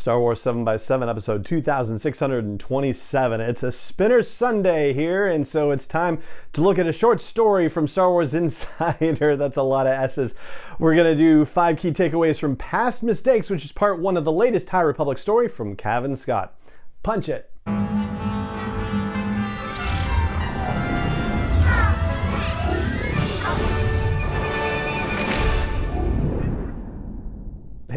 Star Wars 7x7, episode 2627. It's a Spinner Sunday here, and so it's time to look at a short story from Star Wars Insider. That's a lot of S's. We're going to do five key takeaways from past mistakes, which is part one of the latest High Republic story from Cavan Scott. Punch it.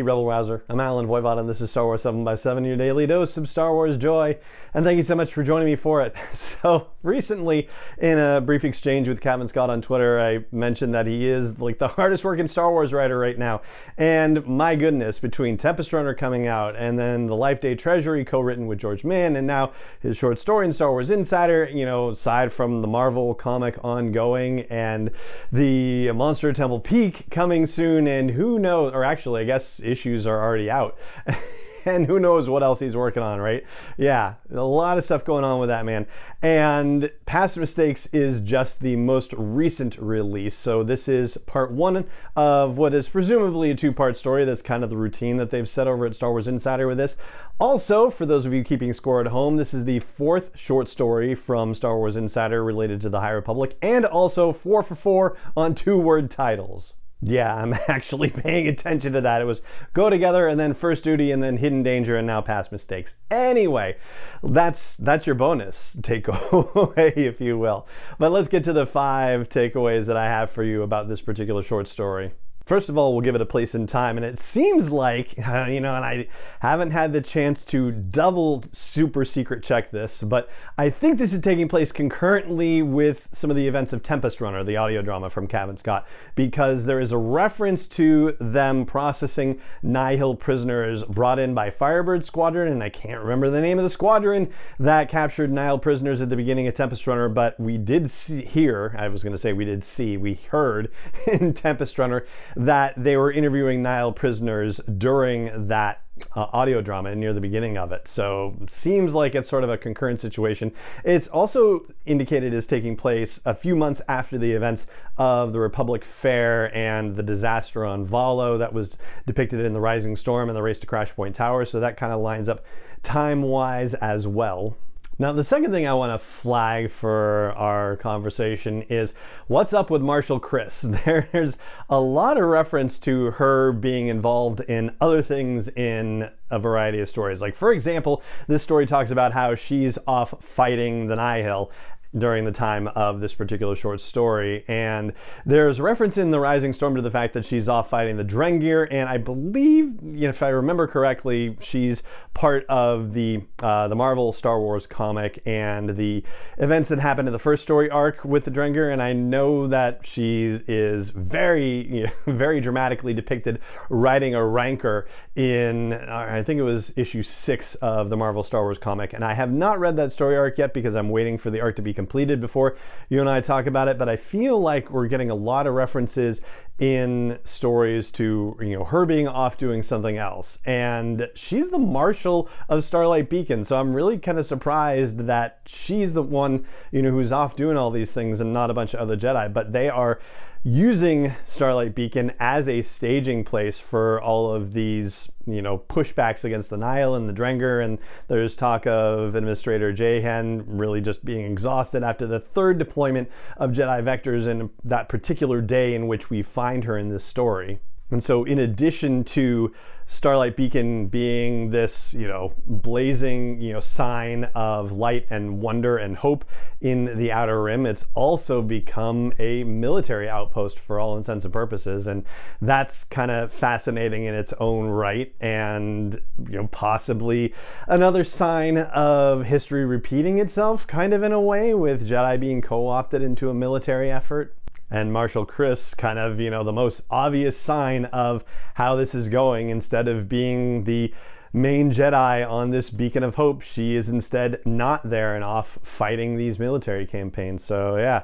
Hey, Rebel Rouser. I'm Allen Voivod, and this is Star Wars 7x7, your daily dose of Star Wars joy. And thank you so much for joining me for it. So, recently, in a brief exchange with Cavan Scott on Twitter, I mentioned that he is like the hardest working Star Wars writer right now. And my goodness, between Tempest Runner coming out and then The Life Day Treasury co written with George Mann, and now his short story in Star Wars Insider, you know, aside from the Marvel comic ongoing and the Monster Temple Peak coming soon, and who knows, or actually, I guess issues are already out. and who knows what else he's working on, right? Yeah, a lot of stuff going on with that man. And Past Mistakes is just the most recent release. So this is part one of what is presumably a two part story. That's kind of the routine that they've set over at Star Wars Insider with this. Also, for those of you keeping score at home, this is the fourth short story from Star Wars Insider related to the High Republic, and also four for four on two word titles. Yeah, I'm actually paying attention to that. It was go together and then first duty and then hidden danger and now past mistakes. Anyway, that's that's your bonus takeaway, if you will. But let's get to the five takeaways that I have for you about this particular short story. First of all, we'll give it a place in time, and it seems like, you know, and I haven't had the chance to double super secret check this, but I think this is taking place concurrently with some of the events of Tempest Runner, the audio drama from Cavan Scott, because there is a reference to them processing Nihil prisoners brought in by Firebird Squadron, and I can't remember the name of the squadron that captured Nihil prisoners at the beginning of Tempest Runner, but we did see, hear, I was going to say we did see, we heard in Tempest Runner that they were interviewing Nihil prisoners during that uh, audio drama near the beginning of it. So seems like it's sort of a concurrent situation. It's also indicated as taking place a few months after the events of the Republic Fair and the disaster on Valo that was depicted in the Rising Storm and the Race to Crash Point Tower. So that kind of lines up time wise as well. Now, the second thing I want to flag for our conversation is what's up with Marshal Kriss? There's a lot of reference to her being involved in other things in a variety of stories. Like, for example, this story talks about how she's off fighting the Nihil during the time of this particular short story. And there's reference in The Rising Storm to the fact that she's off fighting the Drengir, and I believe, if I remember correctly, she's part of the uh, the Marvel Star Wars comic and the events that happened in the first story arc with the Drengir. And I know that she is very, you know, very dramatically depicted riding a rancor in, uh, I think it was issue six of the Marvel Star Wars comic. And I have not read that story arc yet because I'm waiting for the arc to be completed before you and I talk about it, but I feel like we're getting a lot of references in stories to you know her being off doing something else and she's the marshal of starlight beacon so i'm really kind of surprised that she's the one you know who's off doing all these things and not a bunch of other jedi but they are using Starlight Beacon as a staging place for all of these, you know, pushbacks against the Nihil and the Drengir. And there's talk of Administrator Jahen really just being exhausted after the third deployment of Jedi Vectors in that particular day in which we find her in this story. And so, in addition to Starlight Beacon being this, you know, blazing, you know, sign of light and wonder and hope in the Outer Rim, it's also become a military outpost for all intents and purposes, and that's kind of fascinating in its own right, and you know, possibly another sign of history repeating itself, kind of in a way, with Jedi being co-opted into a military effort and Marshal Kriss kind of, you know, the most obvious sign of how this is going instead of being the main Jedi on this beacon of hope, she is instead not there and off fighting these military campaigns. So, yeah,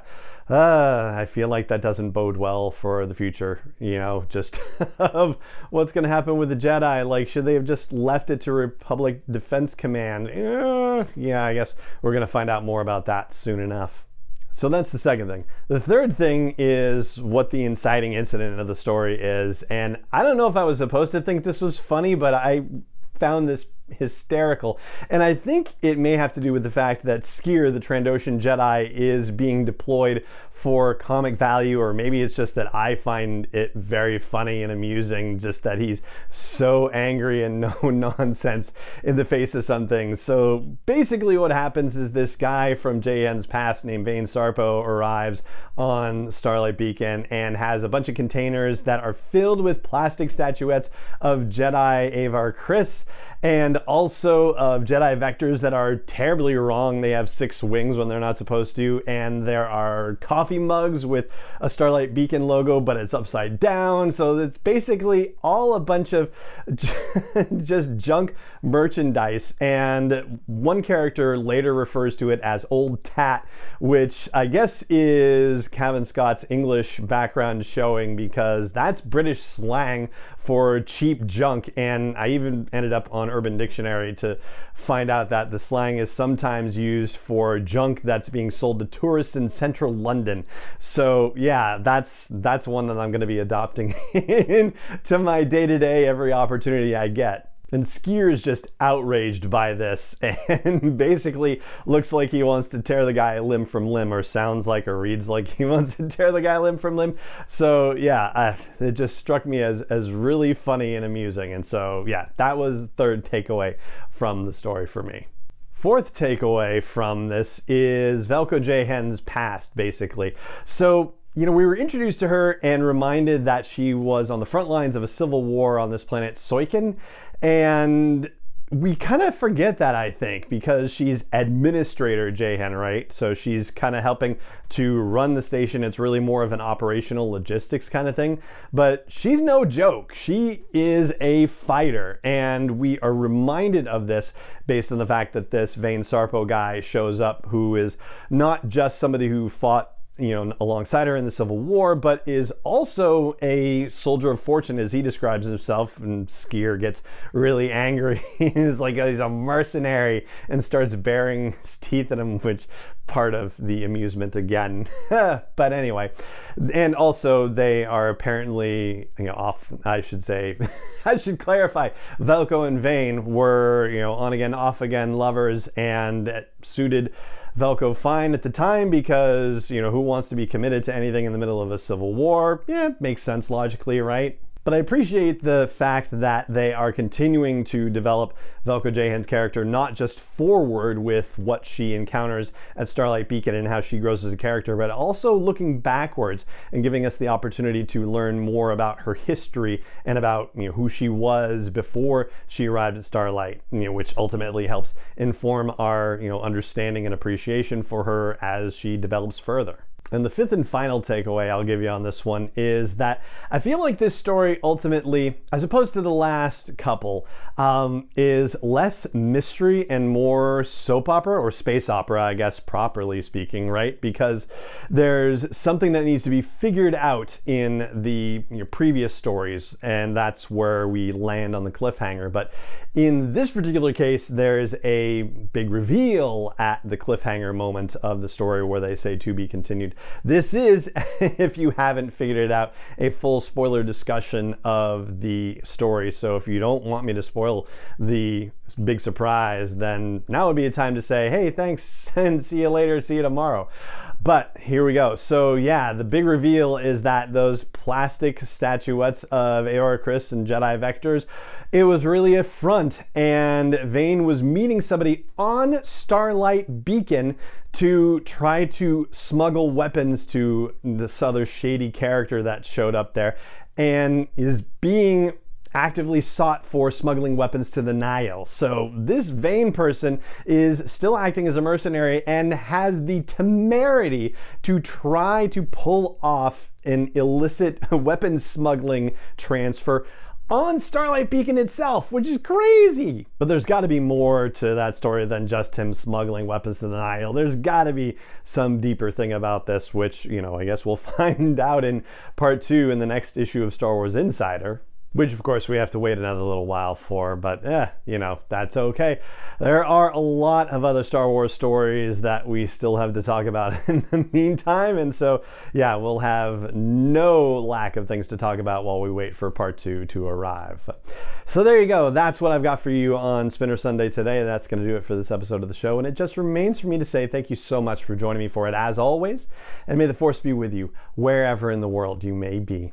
uh, I feel like that doesn't bode well for the future, you know, just of what's going to happen with the Jedi. Like, should they have just left it to Republic Defense Command? Uh, yeah, I guess we're going to find out more about that soon enough. So that's the second thing. The third thing is what the inciting incident of the story is. And I don't know if I was supposed to think this was funny, but I found this hysterical. And I think it may have to do with the fact that Sskeer, the Trandoshan Jedi, is being deployed for comic value, or maybe it's just that I find it very funny and amusing, just that he's so angry and no nonsense in the face of some things. So basically, what happens is this guy from Jahen's past named Vane Sarpo arrives on Starlight Beacon and has a bunch of containers that are filled with plastic statuettes of Jedi Avar Kriss and also of Jedi vectors that are terribly wrong. They have six wings when they're not supposed to, and there are coffee mugs with a Starlight Beacon logo, but it's upside down. So it's basically all a bunch of just junk merchandise. And one character later refers to it as Old Tat, which I guess is Cavan Scott's English background showing because that's British slang for cheap junk. And I even ended up on Urban Dictionary to find out that the slang is sometimes used for junk that's being sold to tourists in central London. So yeah, that's that's one that I'm going to be adopting into my day to day every opportunity I get. And Sskeer is just outraged by this and basically looks like he wants to tear the guy limb from limb, or sounds like or reads like he wants to tear the guy limb from limb. So, yeah, I, it just struck me as, as really funny and amusing. And so, yeah, that was the third takeaway from the story for me. Fourth takeaway from this is Velko Jahen's past, basically. So, you know, we were introduced to her and reminded that she was on the front lines of a civil war on this planet Soiken, and we kind of forget that, I think, because she's Administrator Jahen, right? So she's kind of helping to run the station. It's really more of an operational logistics kind of thing. But she's no joke. She is a fighter. And we are reminded of this based on the fact that this Vane Sarpo guy shows up, who is not just somebody who fought you know, alongside her in the Civil War, but is also a soldier of fortune as he describes himself. And Sskeer gets really angry. he's like, oh, he's a mercenary and starts baring his teeth at him, which part of the amusement again. but anyway, and also they are apparently, you know, off, I should say, I should clarify, Velko and Vane were, you know, on again, off again lovers and suited Velko fine at the time because, you know, who wants to be committed to anything in the middle of a civil war? Yeah, makes sense logically, right? But I appreciate the fact that they are continuing to develop Velko Jahen's character not just forward with what she encounters at Starlight Beacon and how she grows as a character, but also looking backwards and giving us the opportunity to learn more about her history and about you know, who she was before she arrived at Starlight, you know, which ultimately helps inform our you know, understanding and appreciation for her as she develops further. And the fifth and final takeaway I'll give you on this one is that I feel like this story ultimately, as opposed to the last couple, um, is less mystery and more soap opera or space opera, I guess, properly speaking, right? Because there's something that needs to be figured out in the previous stories, and that's where we land on the cliffhanger. But in this particular case, there's a big reveal at the cliffhanger moment of the story where they say to be continued. This is, if you haven't figured it out, a full spoiler discussion of the story. So if you don't want me to spoil the big surprise, then now would be a time to say, hey, thanks and see you later, see you tomorrow. But here we go. So yeah, the big reveal is that those plastic statuettes of Avar Kriss and Jedi Vectors, it was really a front. And Vane was meeting somebody on Starlight Beacon to try to smuggle weapons to this other shady character that showed up there and is being actively sought for smuggling weapons to the Nihil. So this Vane person is still acting as a mercenary and has the temerity to try to pull off an illicit weapons smuggling transfer on Starlight Beacon itself, which is crazy. But there's got to be more to that story than just him smuggling weapons to the Nihil. There's got to be some deeper thing about this, which, you know, I guess we'll find out in part two in the next issue of Star Wars Insider. Which of course we have to wait another little while for, but yeah, you know, that's okay. There are a lot of other Star Wars stories that we still have to talk about in the meantime, and so yeah, we'll have no lack of things to talk about while we wait for part two to arrive. So there you go. That's what I've got for you on Spinner Sunday today. That's going to do it for this episode of the show, and it just remains for me to say thank you so much for joining me for it as always, and may the force be with you wherever in the world you may be.